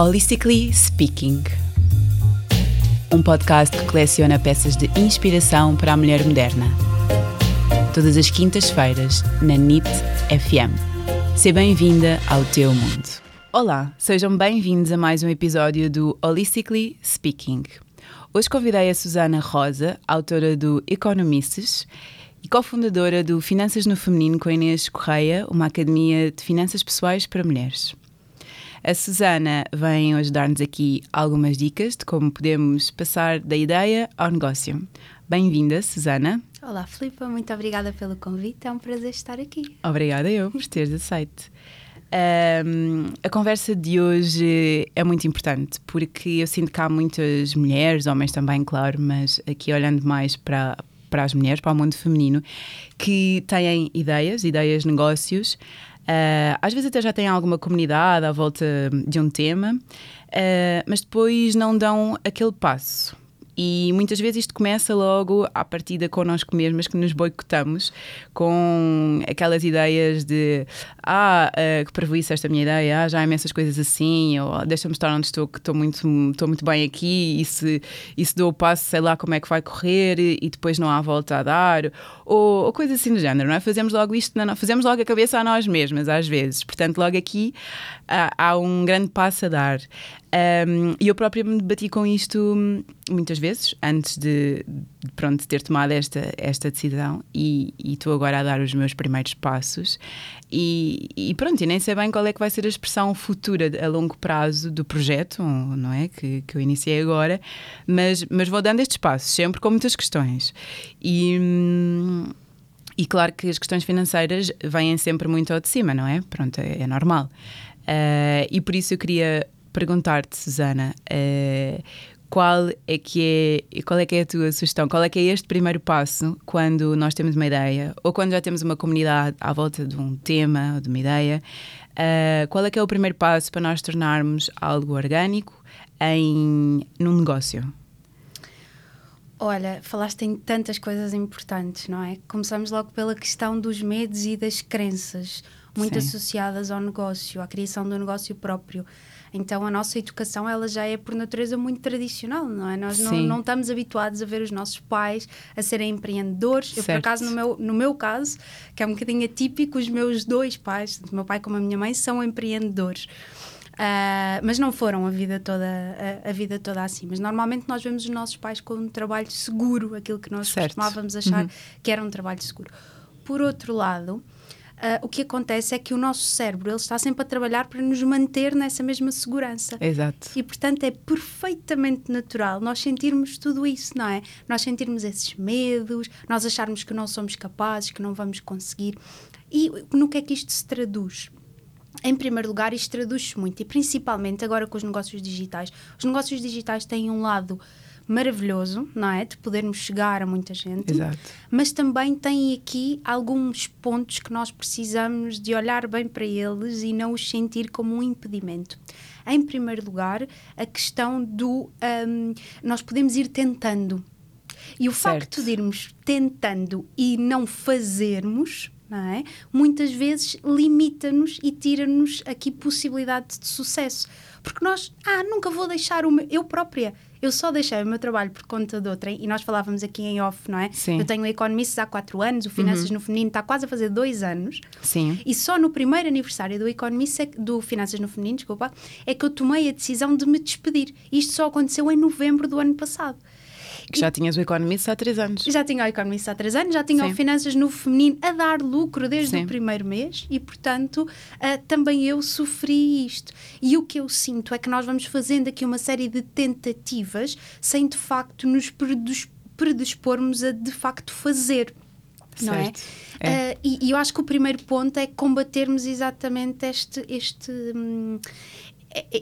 Holistically Speaking. Um podcast que coleciona peças de inspiração para a mulher moderna. Todas as quintas-feiras, na NIT FM. Seja bem-vinda ao teu mundo. Olá, sejam bem-vindos a mais um episódio do Holistically Speaking. Hoje convidei a Susana Rosa, autora do Economists e cofundadora do Finanças no Feminino com Inês Correia, uma academia de finanças pessoais para mulheres. A Susana vem ajudar-nos aqui algumas dicas de como podemos passar da ideia ao negócio. Bem-vinda, Susana. Olá, Filipa, muito obrigada pelo convite, é um prazer estar aqui. Obrigada eu por teres aceito. Um, a conversa de hoje é muito importante porque eu sinto que há muitas mulheres, homens também, claro, mas aqui olhando mais para, para as mulheres, para o mundo feminino, que têm ideias, ideias, negócios, Uh, às vezes até já têm alguma comunidade à volta de um tema, uh, mas depois não dão aquele passo. E muitas vezes isto começa logo à partida connosco mesmas, que nos boicotamos com aquelas ideias de ah, uh, que prejuízo esta minha ideia, ah, já há imensas coisas assim, ou ah, deixa-me estar onde estou, que estou muito, estou muito bem aqui, e se, e se dou o passo, sei lá como é que vai correr, e depois não há volta a dar, ou, ou coisas assim do género, não é? Fazemos logo isto, não, fazemos logo a cabeça a nós mesmas, às vezes. Portanto, logo aqui há, um grande passo a dar. Um, e eu própria me debati com isto muitas vezes, antes de, pronto, ter tomado esta, esta decisão, e, estou agora a dar os meus primeiros passos. E, e, pronto, e nem sei bem qual é que vai ser a expressão futura a longo prazo do projeto, não é? Que, que eu iniciei agora, mas, mas vou dando estes passos, sempre com muitas questões. E. E claro que as questões financeiras vêm sempre muito ao de cima, não é? Pronto, é, é normal. Uh, e por isso eu queria perguntar-te, Susana, uh, qual é que é qual é que é a tua sugestão? Qual é que é este primeiro passo quando nós temos uma ideia ou quando já temos uma comunidade à volta de um tema ou de uma ideia? Uh, qual é que é o primeiro passo para nós tornarmos algo orgânico em num negócio? Olha, falaste em tantas coisas importantes, não é? Começamos logo pela questão dos medos e das crenças, muito Sim. associadas ao negócio, à criação do negócio próprio. Então a nossa educação ela já é por natureza muito tradicional, não é? Nós não, não, estamos habituados a ver os nossos pais a serem empreendedores. Certo. Eu, por acaso, no meu, no meu caso, que é um bocadinho atípico, os meus dois pais, tanto o meu pai como a minha mãe, são empreendedores. Uh, mas não foram a vida toda a, a, vida toda assim. Mas normalmente nós vemos os nossos pais com um trabalho seguro, aquilo que nós certo. costumávamos achar uhum. que era um trabalho seguro. Por outro lado, uh, o que acontece é que o nosso cérebro ele está sempre a trabalhar para nos manter nessa mesma segurança. Exato. E portanto é perfeitamente natural nós sentirmos tudo isso, não é? Nós sentirmos esses medos, nós acharmos que não somos capazes, que não vamos conseguir. E no que é que isto se traduz? Em primeiro lugar, isto traduz-se muito, e principalmente agora com os negócios digitais. Os negócios digitais têm um lado maravilhoso, não é? De podermos chegar a muita gente. Exato. Mas também tem aqui alguns pontos que nós precisamos de olhar bem para eles e não os sentir como um impedimento. Em primeiro lugar, a questão do um, nós podemos ir tentando. E o certo. facto de irmos tentando e não fazermos, não é? Muitas vezes limita-nos e tira-nos aqui possibilidade de sucesso. Porque nós, ah, nunca vou deixar o meu, eu própria, eu só deixei o meu trabalho por conta de outra, e nós falávamos aqui em off, não é? Sim. Eu tenho o Economists há quatro anos, o Finanças uhum. no Feminino está quase a fazer dois anos. Sim. E só no primeiro aniversário do Economists, é do Finanças no Feminino, desculpa, é que eu tomei a decisão de me despedir. Isto só aconteceu em novembro do ano passado. Que já tinhas o Economist há três anos. Já tinha o Economist há três anos, já tinha Sim. o Finanças no Feminino a dar lucro desde Sim. o primeiro mês e, portanto, uh, também eu sofri isto. E o que eu sinto é que nós vamos fazendo aqui uma série de tentativas sem de facto nos predispormos a de facto fazer. Não é? é? Uh, e, e, eu acho que o primeiro ponto é combatermos exatamente este, este, hum,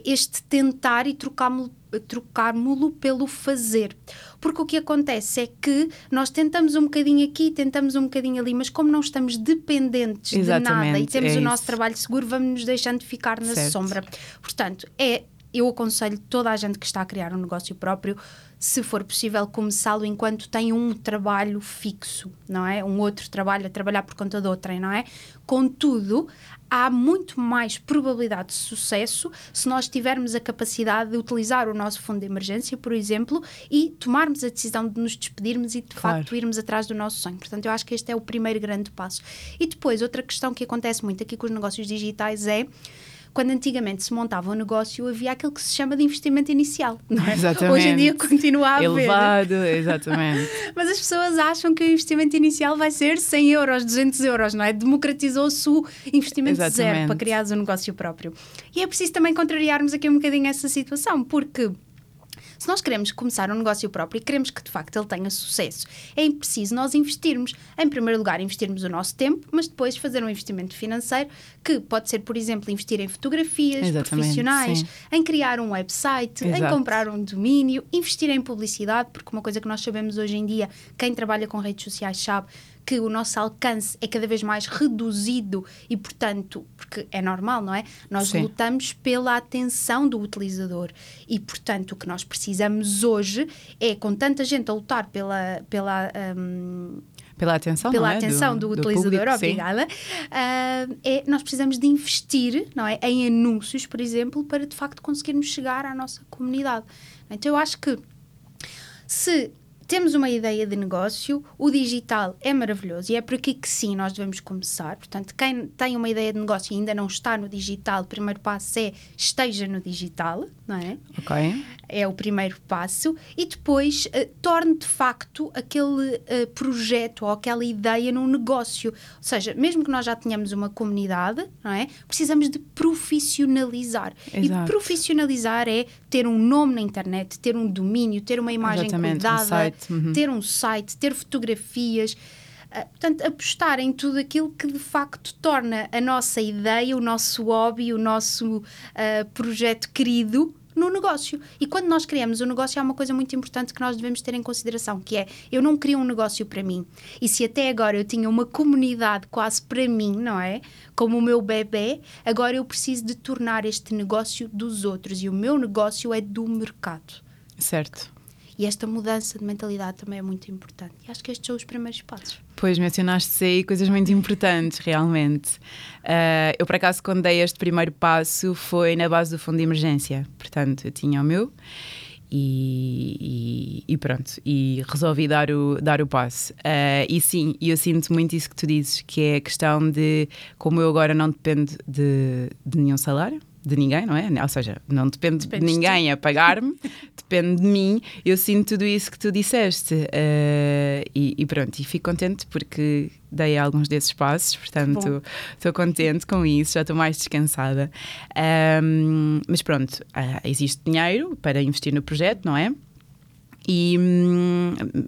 este tentar e trocá-lo trocarmos-lo pelo fazer. Porque o que acontece é que nós tentamos um bocadinho aqui, tentamos um bocadinho ali, mas como não estamos dependentes Exatamente, de nada e temos é o nosso trabalho seguro, vamos nos deixando ficar na certo. sombra. Portanto, é eu aconselho toda a gente que está a criar um negócio próprio, se for possível, começá-lo enquanto tem um trabalho fixo, não é? Um outro trabalho a trabalhar por conta de outrem, não é? Contudo, há muito mais probabilidade de sucesso se nós tivermos a capacidade de utilizar o nosso fundo de emergência, por exemplo, e tomarmos a decisão de nos despedirmos e de claro. facto irmos atrás do nosso sonho. Portanto, eu acho que este é o primeiro grande passo. E depois, outra questão que acontece muito aqui com os negócios digitais é quando antigamente se montava um negócio, havia aquilo que se chama de investimento inicial. É? Exatamente. Hoje em dia continua a haver. Elevado, exatamente. Mas as pessoas acham que o investimento inicial vai ser 100 euros, 200 euros, não é? Democratizou-se o investimento exatamente. zero para criar um negócio próprio. E é preciso também contrariarmos aqui um bocadinho essa situação, porque se nós queremos começar um negócio próprio e queremos que de facto ele tenha sucesso, é preciso nós investirmos. Em primeiro lugar, investirmos o nosso tempo, mas depois fazer um investimento financeiro que pode ser, por exemplo, investir em fotografias Exatamente, profissionais, sim. em criar um website, Exato. em comprar um domínio, investir em publicidade, porque uma coisa que nós sabemos hoje em dia, quem trabalha com redes sociais sabe que o nosso alcance é cada vez mais reduzido e, portanto, porque é normal, não é? Nós Sim. lutamos pela atenção do utilizador e, portanto, o que nós precisamos hoje é, com tanta gente a lutar pela. pela um, pela atenção, pela é? atenção do, do, do utilizador, público, obrigada. Uh, é, nós precisamos de investir, não é, em anúncios, por exemplo, para de facto conseguirmos chegar à nossa comunidade. Então eu acho que se temos uma ideia de negócio, o digital é maravilhoso e é por aqui que sim nós devemos começar. Portanto, quem tem uma ideia de negócio e ainda não está no digital, o primeiro passo é esteja no digital, não é? Ok. É o primeiro passo. E depois uh, torne de facto aquele uh, projeto ou aquela ideia num negócio. Ou seja, mesmo que nós já tenhamos uma comunidade, não é? Precisamos de profissionalizar. Exato. E profissionalizar é ter um nome na internet, ter um domínio, ter uma imagem Exatamente, cuidada. Um uhum. ter um site, ter fotografias. Uh, portanto, apostar em tudo aquilo que de facto torna a nossa ideia, o nosso hobby, o nosso uh, projeto querido no negócio. E quando nós criamos um negócio, há uma coisa muito importante que nós devemos ter em consideração, que é, eu não crio um negócio para mim. E se até agora eu tinha uma comunidade quase para mim, não é? Como o meu bebê, agora eu preciso de tornar este negócio dos outros. E o meu negócio é do mercado. Certo. E esta mudança de mentalidade também é muito importante. E acho que estes são os primeiros passos. Pois, mencionaste aí coisas muito importantes, realmente. Uh, eu, por acaso, quando dei este primeiro passo, foi na base do fundo de emergência. Portanto, eu tinha o meu e, e, e pronto, e resolvi dar o, dar o passo. Uh, e sim, eu sinto muito isso que tu dizes, que é a questão de como eu agora não dependo de, de nenhum salário, de ninguém, não é? Ou seja, não depende de ninguém a pagar-me, depende de mim. Eu sinto tudo isso que tu disseste uh, e, e, pronto, e fico contente porque dei alguns desses passos, portanto estou contente com isso, já estou mais descansada. Um, mas pronto, uh, existe dinheiro para investir no projeto, não é? E,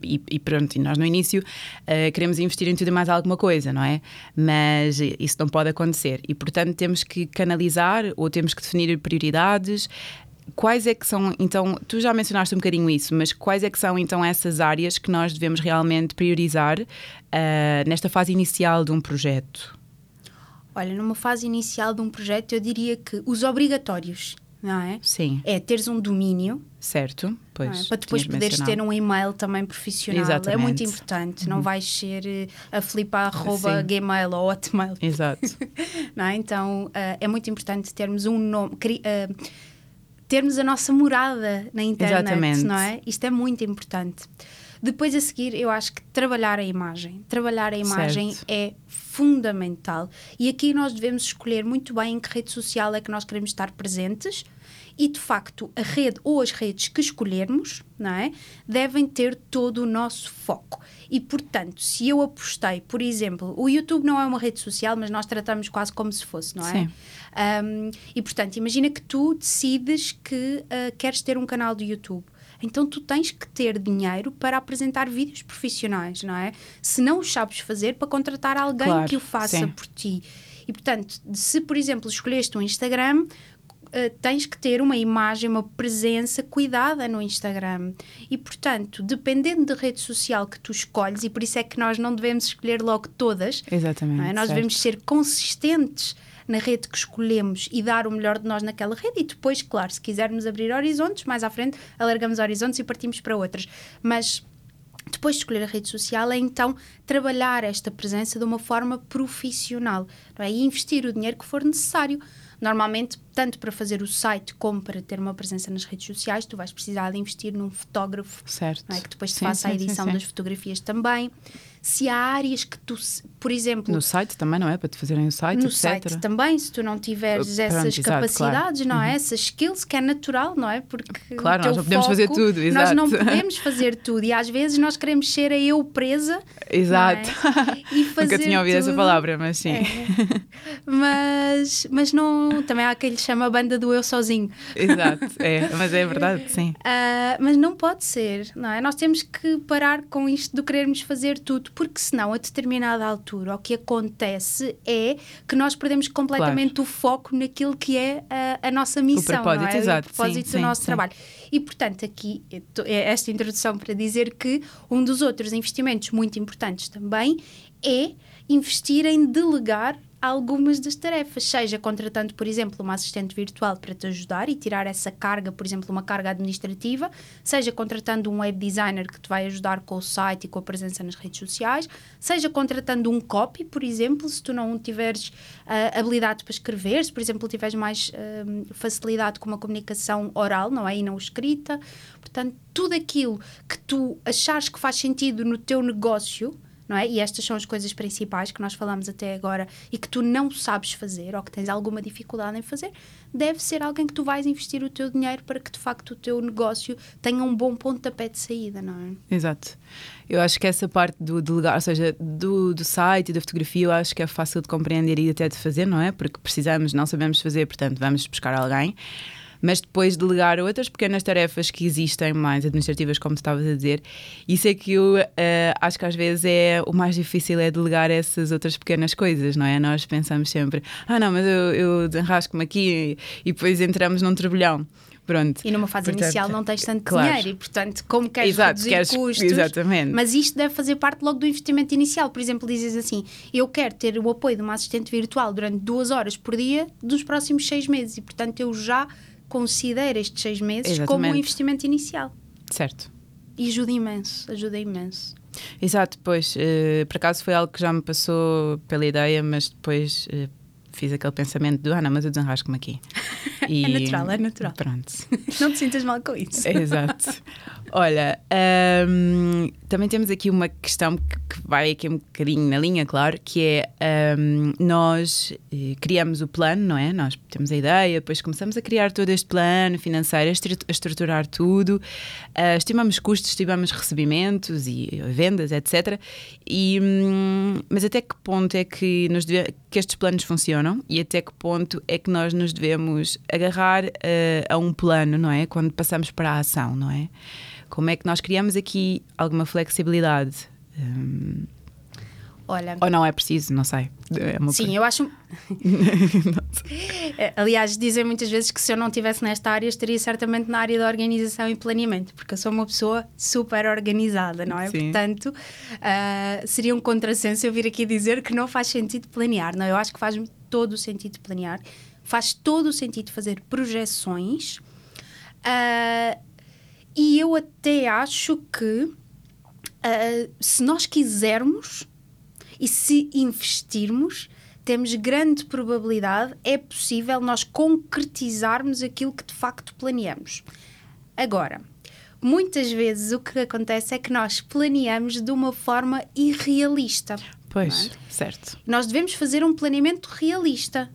e, e, pronto, e nós no início uh, queremos investir em tudo e mais alguma coisa, não é? Mas isso não pode acontecer e, portanto, temos que canalizar ou temos que definir prioridades. Quais é que são, então, tu já mencionaste um bocadinho isso, mas quais é que são então essas áreas que nós devemos realmente priorizar uh, nesta fase inicial de um projeto? Olha, numa fase inicial de um projeto, eu diria que os obrigatórios não é? Sim. É teres um domínio. Certo, pois. É? Para depois poderes ter um e-mail também profissional. Exatamente. É muito importante. Uhum. Não vais ser uh, a flipar arroba gmail ou hotmail. Exato. não é? Então uh, é muito importante termos um nome. Uh, termos a nossa morada na internet, Exatamente. não é? Isto é muito importante. Depois a seguir, eu acho que trabalhar a imagem. Trabalhar a imagem certo. é fundamental. E aqui nós devemos escolher muito bem em que rede social é que nós queremos estar presentes. E de facto, a rede ou as redes que escolhermos não é, devem ter todo o nosso foco. E portanto, se eu apostei, por exemplo, o YouTube não é uma rede social, mas nós tratamos quase como se fosse, não é? Sim. Um, e portanto, imagina que tu decides que uh, queres ter um canal do YouTube então tu tens que ter dinheiro para apresentar vídeos profissionais, não é? Se não os sabes fazer, para contratar alguém claro, que o faça sim. por ti. E portanto, se por exemplo escolheste um Instagram, Uh, tens que ter uma imagem, uma presença cuidada no Instagram. E, portanto, dependendo da rede social que tu escolhes, e por isso é que nós não devemos escolher logo todas, Exatamente, é? nós certo. devemos ser consistentes na rede que escolhemos e dar o melhor de nós naquela rede. E depois, claro, se quisermos abrir horizontes, mais à frente alargamos horizontes e partimos para outras. Mas depois de escolher a rede social, é então trabalhar esta presença de uma forma profissional não é? e investir o dinheiro que for necessário. Normalmente, tanto para fazer o site como para ter uma presença nas redes sociais, tu vais precisar de investir num fotógrafo certo. É? que depois te sim, faça sim, a edição sim, das fotografias também se há áreas que tu, por exemplo. No site também, não é? Para te fazerem o site, no etc. site também, se tu não tiveres Pronto, essas exato, capacidades, claro. não é? Uhum. Essas skills, que é natural, não é? Porque. Claro, nós não podemos foco, fazer tudo, exato. Nós não podemos fazer tudo e às vezes nós queremos ser a eu presa. Exato. É? E fazer Nunca tinha ouvido tudo. essa palavra, mas sim. É. Mas, mas não. Também há aquele que chama a banda do eu sozinho. Exato, é, mas é verdade, sim. Uh, mas não pode ser, não é? Nós temos que parar com isto de querermos fazer tudo, porque senão a determinada altura o que acontece é que nós perdemos completamente claro. o foco naquilo que é a, a nossa missão, o propósito, é? Exato. o propósito sim, do sim, nosso sim. trabalho. E, portanto, aqui é esta introdução para dizer que um dos outros investimentos muito importantes também é investir em delegar algumas das tarefas, seja contratando, por exemplo, uma assistente virtual para te ajudar e tirar essa carga, por exemplo, uma carga administrativa, seja contratando um web designer que te vai ajudar com o site e com a presença nas redes sociais, seja contratando um copy, por exemplo, se tu não tiveres uh, habilidade para escrever, se, por exemplo, tiveres mais uh, facilidade com uma comunicação oral, não é? E não escrita. Portanto, tudo aquilo que tu achares que faz sentido no teu negócio não é? E estas são as coisas principais que nós falamos até agora e que tu não sabes fazer ou que tens alguma dificuldade em fazer, deve ser alguém que tu vais investir o teu dinheiro para que de facto o teu negócio tenha um bom pontapé de saída, não é? Exato. Eu acho que essa parte do delegar, ou seja, do, do site e da fotografia, eu acho que é fácil de compreender e até de fazer, não é? Porque precisamos, não sabemos fazer, portanto, vamos buscar alguém mas depois delegar outras pequenas tarefas que existem, mais administrativas, como tu estavas a dizer. Isso é que eu uh, acho que às vezes é o mais difícil é delegar essas outras pequenas coisas, não é? Nós pensamos sempre, ah, não, mas eu, eu desenrasco-me aqui e, e depois entramos num turbilhão. Pronto. E numa fase portanto, inicial não tens tanto claro. dinheiro e, portanto, como queres Exato, reduzir queres, custos... Exatamente. Mas isto deve fazer parte logo do investimento inicial. Por exemplo, dizes assim, eu quero ter o apoio de uma assistente virtual durante duas horas por dia dos próximos seis meses e, portanto, eu já considera estes seis meses Exatamente. como um investimento inicial. Certo. E ajuda imenso, ajuda imenso. Exato, pois, uh, por acaso foi algo que já me passou pela ideia, mas depois uh, fiz aquele pensamento do, ah não, mas eu desenrasco-me aqui. E, é natural, é natural. Pronto. não te sintas mal com isso. Exato. Olha, um, também temos aqui uma questão que, que, vai aqui um bocadinho na linha, claro, que é um, nós eh, criamos o plano, não é? Nós temos a ideia, depois começamos a criar todo este plano financeiro, a estruturar tudo, uh, estimamos custos, estimamos recebimentos e vendas, etc. E, um, mas até que ponto é que, nos deve, que estes planos funcionam e até que ponto é que nós nos devemos agarrar uh, a um plano, não é? Quando passamos para a ação, não é? Como é que nós criamos aqui alguma flexibilidade? Um, Olha, ou não é preciso, não sei. É sim, eu acho. Aliás, dizem muitas vezes que se eu não estivesse nesta área, estaria certamente na área da organização e planeamento, porque eu sou uma pessoa super organizada, não é? Sim. Portanto, uh, seria um contrassenso eu vir aqui dizer que não faz sentido planear, não? Eu acho que faz todo o sentido planear, faz todo o sentido fazer projeções. Uh, e eu até acho que uh, se nós quisermos e se investirmos, temos grande probabilidade, é possível nós concretizarmos aquilo que de facto planeamos. Agora, muitas vezes o que acontece é que nós planeamos de uma forma irrealista. Pois, é? certo. Nós devemos fazer um planeamento realista.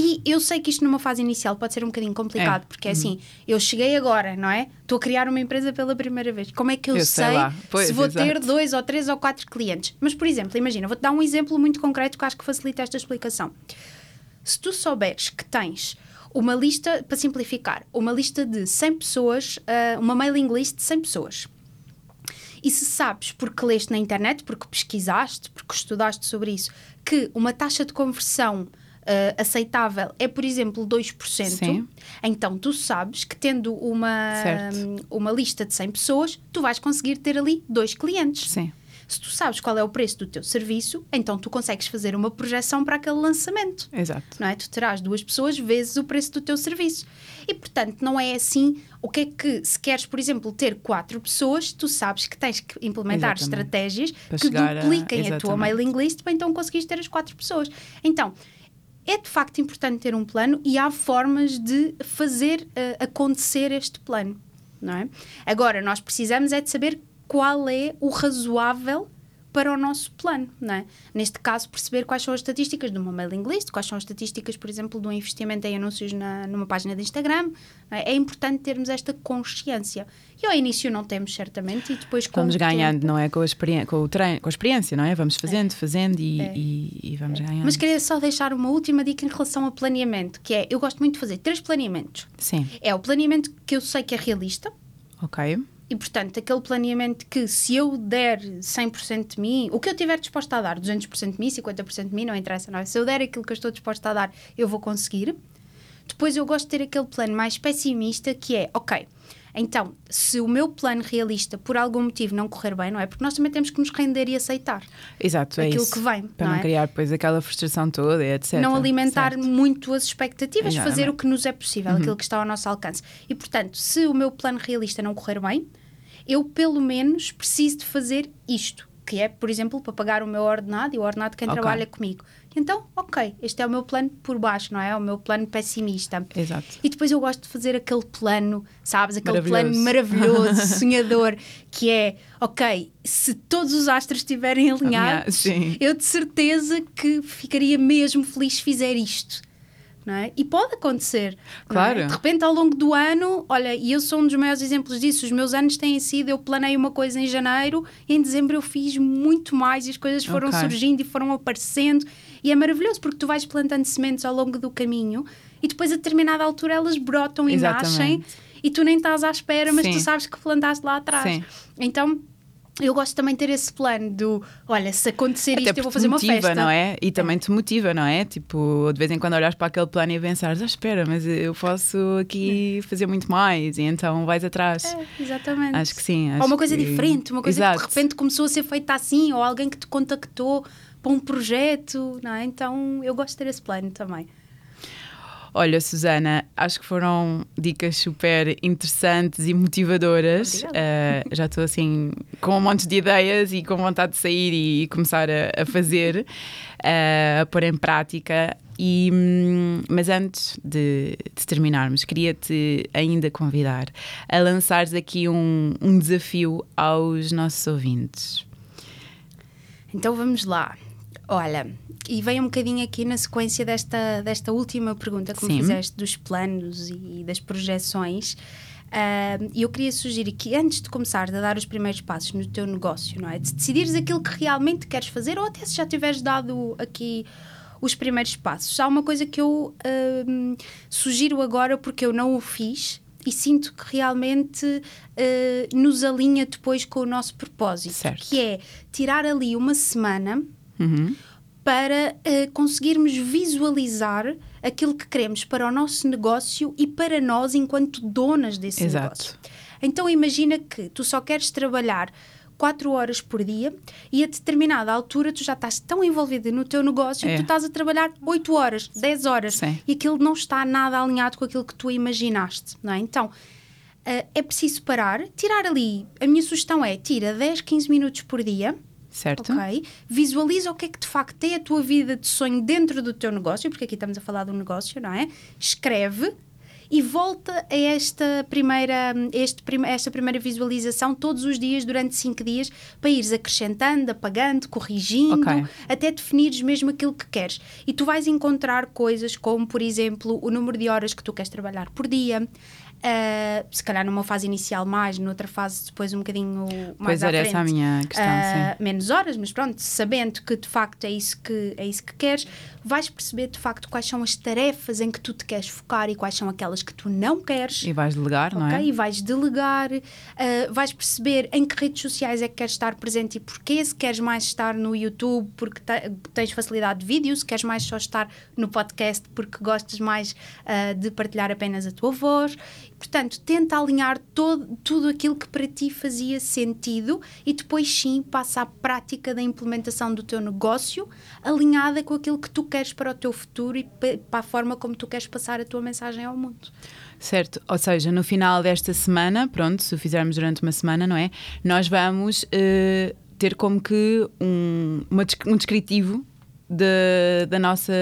E eu sei que isto numa fase inicial pode ser um bocadinho complicado, É. porque é assim, eu cheguei agora, não é? Estou a criar uma empresa pela primeira vez. Como é que eu, Eu sei sei. Pois, se vou exato. ter dois ou três ou quatro clientes? Mas, por exemplo, imagina, vou-te dar um exemplo muito concreto que acho que facilita esta explicação. Se tu souberes que tens uma lista, para simplificar, uma lista de 100 pessoas, ah, uma mailing list de 100 pessoas. E se sabes, porque leste na internet, porque pesquisaste, porque estudaste sobre isso, que uma taxa de conversão aceitável é, por exemplo, 2%, Sim. então tu sabes que tendo uma, Certo. uma lista de 100 pessoas, tu vais conseguir ter ali dois clientes. Sim. Se tu sabes qual é o preço do teu serviço, então tu consegues fazer uma projeção para aquele lançamento. Exato. Não é? Tu terás duas pessoas vezes o preço do teu serviço. E, portanto, não é assim. O que é que, se queres, por exemplo, ter quatro pessoas, tu sabes que tens que implementar Exatamente. estratégias para que dupliquem a, a tua mailing list para então conseguires ter as quatro pessoas. Então, é de facto importante ter um plano e há formas de fazer uh, acontecer este plano, não é? Agora, nós precisamos é de saber qual é o razoável para o nosso plano, não é? Neste caso, perceber quais são as estatísticas de uma mailing list, quais são as estatísticas, por exemplo, de um investimento em anúncios na, numa página de Instagram. É? é? importante termos esta consciência. E ao início não temos, certamente, e depois com Vamos ganhando, tempo... não é? Com a, com, o treino, com a experiência, não é? Vamos fazendo, é. fazendo e, é. e, e vamos é. ganhando. Mas queria só deixar uma última dica em relação ao planeamento, que é, eu gosto muito de fazer três planeamentos. Sim. É o planeamento que eu sei que é realista. Ok e, portanto, aquele planeamento que se eu der 100% de mim, o que eu estiver disposta a dar, 200% de mim, 50% de mim, não interessa, não é? Se eu der aquilo que eu estou disposta a dar, eu vou conseguir. Depois eu gosto de ter aquele plano mais pessimista que é, ok, então, se o meu plano realista por algum motivo não correr bem, não é? Porque nós também temos que nos render e aceitar. Exato, é aquilo isso. que vem. Para não, não é? criar depois aquela frustração toda, etc. Não alimentar certo. muito as expectativas, Exatamente. fazer o que nos é possível, uhum. aquilo que está ao nosso alcance. E, portanto, se o meu plano realista não correr bem, eu pelo menos preciso de fazer isto, que é, por exemplo, para pagar o meu ordenado e o ordenado de quem okay. trabalha comigo. Então, ok, este é o meu plano por baixo, não é? O meu plano pessimista. Exato. E depois eu gosto de fazer aquele plano, sabes? Aquele maravilhoso. plano maravilhoso, sonhador, que é, ok, se todos os astros estiverem alinhados, eu de certeza que ficaria mesmo feliz se fizer isto não é? E pode acontecer. É? Claro. É? De repente, ao longo do ano, olha, e eu sou um dos maiores exemplos disso. Os meus anos têm sido, eu planei uma coisa em janeiro e em dezembro eu fiz muito mais e as coisas foram okay. surgindo e foram aparecendo. E é maravilhoso porque tu vais plantando sementes ao longo do caminho e depois a determinada altura elas brotam e Exatamente. nascem e tu nem estás à espera, mas Sim. tu sabes que plantaste lá atrás. Sim. Então eu gosto também de ter esse plano do, olha, se acontecer Até isto eu vou fazer motiva, uma festa. não é? E também é. te motiva, não é? Tipo, de vez em quando olhas para aquele plano e pensares, ah, espera, mas eu posso aqui fazer muito mais e então vais atrás. É, exatamente. Acho que sim. ou uma coisa que... diferente, uma coisa Exato. que de repente começou a ser feita assim, ou alguém que te contactou para um projeto, não é? Então eu gosto de ter esse plano também. Olha, Susana, acho que foram dicas super interessantes e motivadoras. Uh, já estou assim com um monte de ideias e com vontade de sair e, começar a, a fazer, uh, a pôr em prática. E, hum, mas antes de, de terminarmos, queria-te ainda convidar a lançares aqui um, um desafio aos nossos ouvintes. Então vamos lá. Olha, e vem um bocadinho aqui na sequência desta, desta última pergunta que Sim. me fizeste dos planos e das projeções. Uh, eu queria sugerir que antes de começar a dar os primeiros passos no teu negócio, não é? De decidires aquilo que realmente queres fazer, ou até se já tiveres dado aqui os primeiros passos. Há uma coisa que eu uh, sugiro agora porque eu não o fiz e sinto que realmente uh, nos alinha depois com o nosso propósito, certo. que é tirar ali uma semana uhum. para uh, conseguirmos visualizar aquilo que queremos para o nosso negócio e para nós enquanto donas desse Exato. negócio. Então imagina que tu só queres trabalhar 4 horas por dia e a determinada altura tu já estás tão envolvida no teu negócio é. que tu estás a trabalhar 8 horas, 10 horas Sim. e aquilo não está nada alinhado com aquilo que tu imaginaste, não é? Então, uh, é preciso parar, tirar ali, a minha sugestão é, tira 10, 15 minutos por dia Certo. Ok. Visualiza o que é que de facto é a tua vida de sonho dentro do teu negócio, porque aqui estamos a falar de um negócio, não é? Escreve e volta a esta primeira, este, esta primeira visualização todos os dias durante cinco dias para ires acrescentando, apagando, corrigindo, okay. até definires mesmo aquilo que queres. E tu vais encontrar coisas como, por exemplo, o número de horas que tu queres trabalhar por dia, Uh, se calhar numa fase inicial mais, noutra fase depois um bocadinho mais pois era frente, essa a minha questão, uh, menos horas, mas pronto, sabendo que de facto é isso que, é isso que queres, vais perceber de facto quais são as tarefas em que tu te queres focar e quais são aquelas que tu não queres. E vais delegar, okay? não é? E vais delegar, uh, vais perceber em que redes sociais é que queres estar presente e porquê. Se queres mais estar no YouTube porque tens facilidade de vídeo, se queres mais só estar no podcast porque gostas mais de partilhar apenas a tua voz. Portanto, tenta alinhar todo, tudo aquilo que para ti fazia sentido e depois sim passa à prática da implementação do teu negócio alinhada com aquilo que tu queres para o teu futuro e para a forma como tu queres passar a tua mensagem ao mundo. Certo, ou seja, no final desta semana, pronto, se o fizermos durante uma semana, não é? Nós vamos uh, ter como que um, uma, um descritivo de, da, nossa,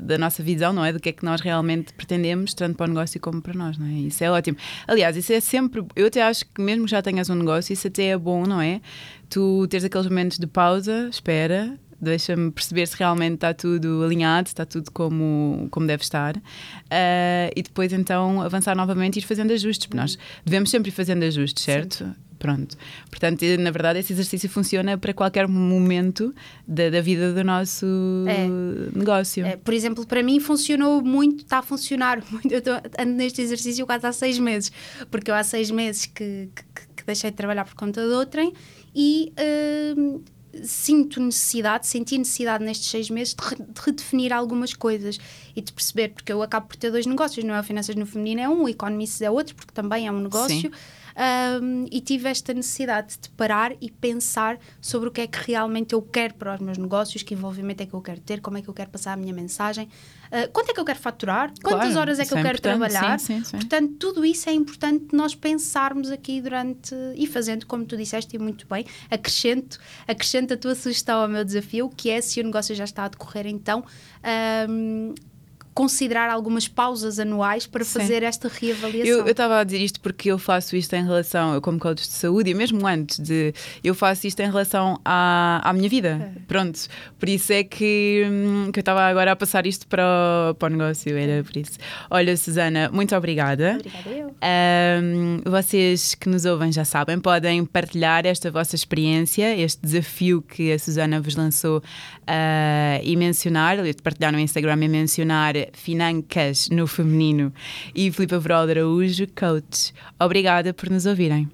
da nossa visão, não é? Do que é que nós realmente pretendemos, tanto para o negócio como para nós, não é? Isso é ótimo. Aliás, isso é sempre. Eu até acho que, mesmo que já tenhas um negócio, isso até é bom, não é? Tu teres aqueles momentos de pausa, espera, deixa-me perceber se realmente está tudo alinhado, se está tudo como, como deve estar. Uh, e depois então avançar novamente e ir fazendo ajustes, porque nós devemos sempre ir fazendo ajustes, certo? Sim. Pronto. Portanto, na verdade, esse exercício funciona para qualquer momento da, da vida do nosso é. negócio. É, por exemplo, para mim funcionou muito, está a funcionar muito. Eu estou, ando neste exercício quase há seis meses, porque eu há seis meses que, que, que deixei de trabalhar por conta de outrem e. Uh, sinto necessidade, senti necessidade nestes seis meses de, re, de, redefinir algumas coisas e de perceber, porque eu acabo por ter dois negócios, não é? O Finanças no Feminino é um, o Economists é outro, porque também é um negócio. Sim um, e tive esta necessidade de parar e pensar sobre o que é que realmente eu quero para os meus negócios, que envolvimento é que eu quero ter, como é que eu quero passar a minha mensagem, uh, quanto é que eu quero faturar, quantas claro, horas é que eu é quero trabalhar. Sim, sim, sim. Portanto, tudo isso é importante nós pensarmos aqui durante e fazendo, como tu disseste e muito bem, acrescento, acrescento a tua sugestão ao meu desafio, que é se o negócio já está a decorrer, então. Um, considerar algumas pausas anuais para Sim. fazer esta reavaliação. Eu estava a dizer isto porque eu faço isto em relação, eu como coach de saúde, e mesmo antes de. Eu faço isto em relação à, à minha vida. É. Pronto. Por isso é que, hum, que eu estava agora a passar isto para o, para o negócio, era por isso. Olha, Susana, muito obrigada. Obrigada eu. Um, vocês que nos ouvem já sabem, podem partilhar esta vossa experiência, este desafio que a Susana vos lançou uh, e mencionar, partilhar no Instagram e mencionar Financas no feminino e Filipe Averal Araújo, coach. Obrigada por nos ouvirem.